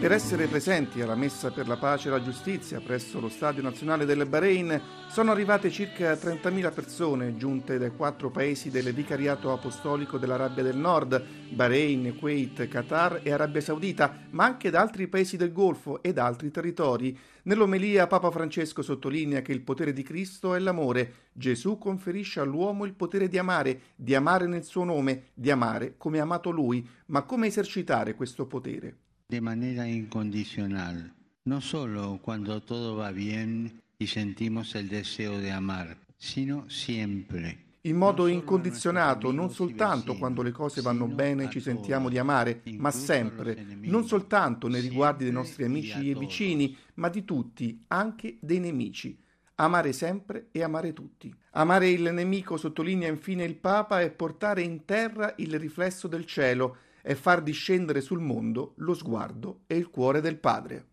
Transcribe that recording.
Per essere presenti alla Messa per la Pace e la Giustizia presso lo Stadio Nazionale del Bahrain sono arrivate circa 30.000 persone giunte dai quattro paesi del Vicariato Apostolico dell'Arabia del Nord, Bahrain, Kuwait, Qatar e Arabia Saudita, ma anche da altri paesi del Golfo e da altri territori. Nell'omelia Papa Francesco sottolinea che il potere di Cristo è l'amore. Gesù conferisce all'uomo il potere di amare, di amare nel suo nome, di amare come ha amato lui, ma come esercitare questo potere? De manera incondicional, no solo cuando todo va bien y sentimos el deseo de amar, sino siempre. In modo incondizionato, non soltanto quando le cose vanno bene e ci sentiamo di amare, ma sempre, non soltanto nei riguardi dei nostri amici e vicini, ma di tutti, anche dei nemici. Amare sempre e amare tutti. Amare il nemico, sottolinea infine il Papa, è portare in terra il riflesso del cielo, è far discendere sul mondo lo sguardo e il cuore del Padre.